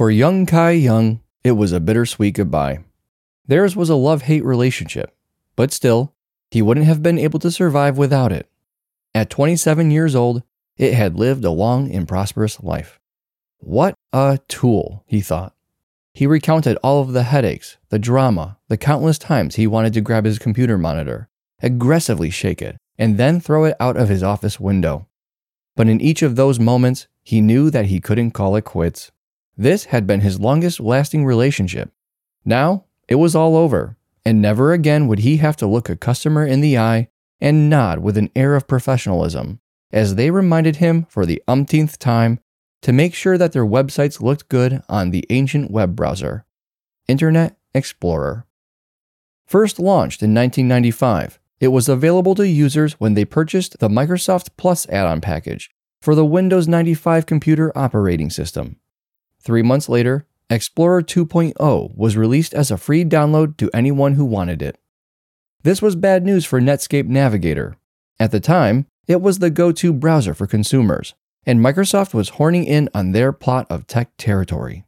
For Jung Ki-young, it was a bittersweet goodbye. Theirs was a love hate relationship, but still, he wouldn't have been able to survive without it. At 27 years old, it had lived a long and prosperous life. What a tool, he thought. He recounted all of the headaches, the drama, the countless times he wanted to grab his computer monitor, aggressively shake it, and then throw it out of his office window. But in each of those moments, he knew that he couldn't call it quits. This had been his longest lasting relationship. Now, it was all over, and never again would he have to look a customer in the eye and nod with an air of professionalism as they reminded him for the umpteenth time to make sure that their websites looked good on the ancient web browser, Internet Explorer. First launched in 1995, it was available to users when they purchased the Microsoft Plus add on package for the Windows 95 computer operating system. Three months later, Explorer 2.0 was released as a free download to anyone who wanted it. This was bad news for Netscape Navigator. At the time, it was the go to browser for consumers, and Microsoft was horning in on their plot of tech territory.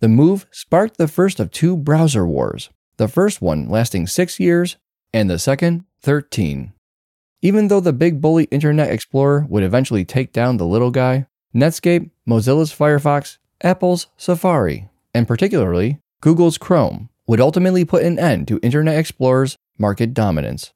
The move sparked the first of two browser wars, the first one lasting six years, and the second, 13. Even though the big bully Internet Explorer would eventually take down the little guy, Netscape, Mozilla's Firefox, Apple's Safari, and particularly Google's Chrome would ultimately put an end to Internet Explorer's market dominance.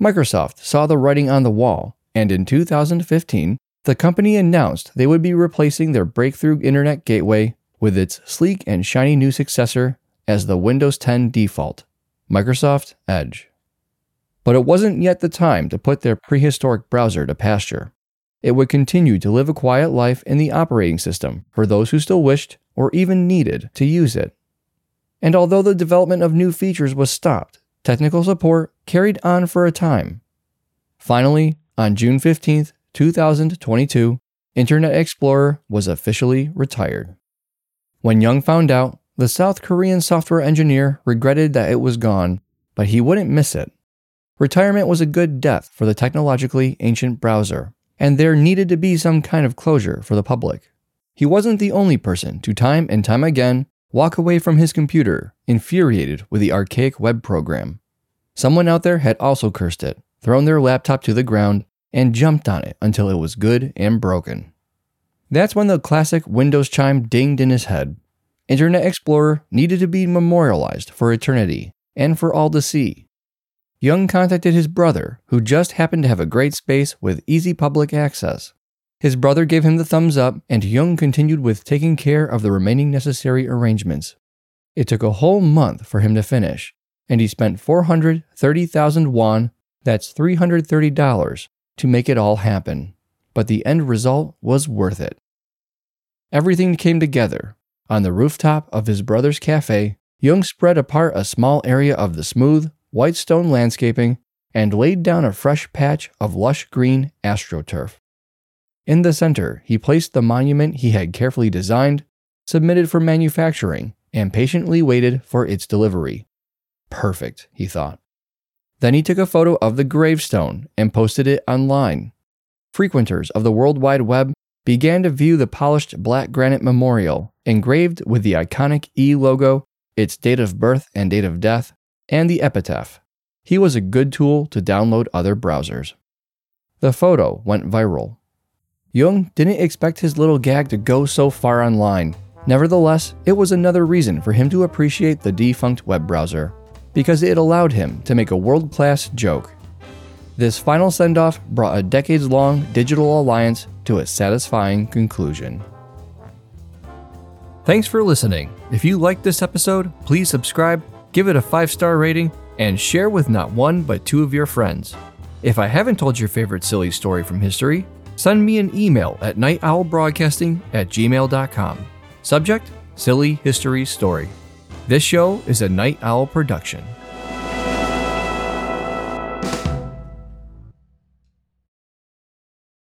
Microsoft saw the writing on the wall, and in 2015, the company announced they would be replacing their breakthrough Internet gateway with its sleek and shiny new successor as the Windows 10 default, Microsoft Edge. But it wasn't yet the time to put their prehistoric browser to pasture. It would continue to live a quiet life in the operating system for those who still wished or even needed to use it. And although the development of new features was stopped, technical support carried on for a time. Finally, on June 15, 2022, Internet Explorer was officially retired. When Jung found out, the South Korean software engineer regretted that it was gone, but he wouldn't miss it. Retirement was a good death for the technologically ancient browser, and there needed to be some kind of closure for the public. He wasn't the only person to time and time again walk away from his computer, infuriated with the archaic web program. Someone out there had also cursed it, thrown their laptop to the ground, and jumped on it until it was good and broken. That's when the classic Windows chime dinged in his head. Internet Explorer needed to be memorialized for eternity and for all to see. Jung contacted his brother, who just happened to have a great space with easy public access. His brother gave him the thumbs up, and Jung continued with taking care of the remaining necessary arrangements. It took a whole month for him to finish, and he spent 430,000 won, that's $330, to make it all happen. But the end result was worth it. Everything came together. On the rooftop of his brother's cafe, Jung spread apart a small area of the smooth, white stone landscaping, and laid down a fresh patch of lush green astroturf. In the center, he placed the monument he had carefully designed, submitted for manufacturing, and patiently waited for its delivery. Perfect, he thought. Then he took a photo of the gravestone and posted it online. Frequenters of the World Wide Web began to view the polished black granite memorial engraved with the iconic E logo, its date of birth and date of death, and the epitaph. He was a good tool to download other browsers. The photo went viral. Jung didn't expect his little gag to go so far online. Nevertheless, it was another reason for him to appreciate the defunct web browser, because it allowed him to make a world class joke. This final send off brought a decades long digital alliance to a satisfying conclusion. Thanks for listening. If you liked this episode, please subscribe give it a five star rating, and share with not one but two of your friends. If I haven't told your favorite silly story from history, send me an email at nightowlbroadcasting at gmail.com. Subject Silly History Story. This show is a Night Owl production.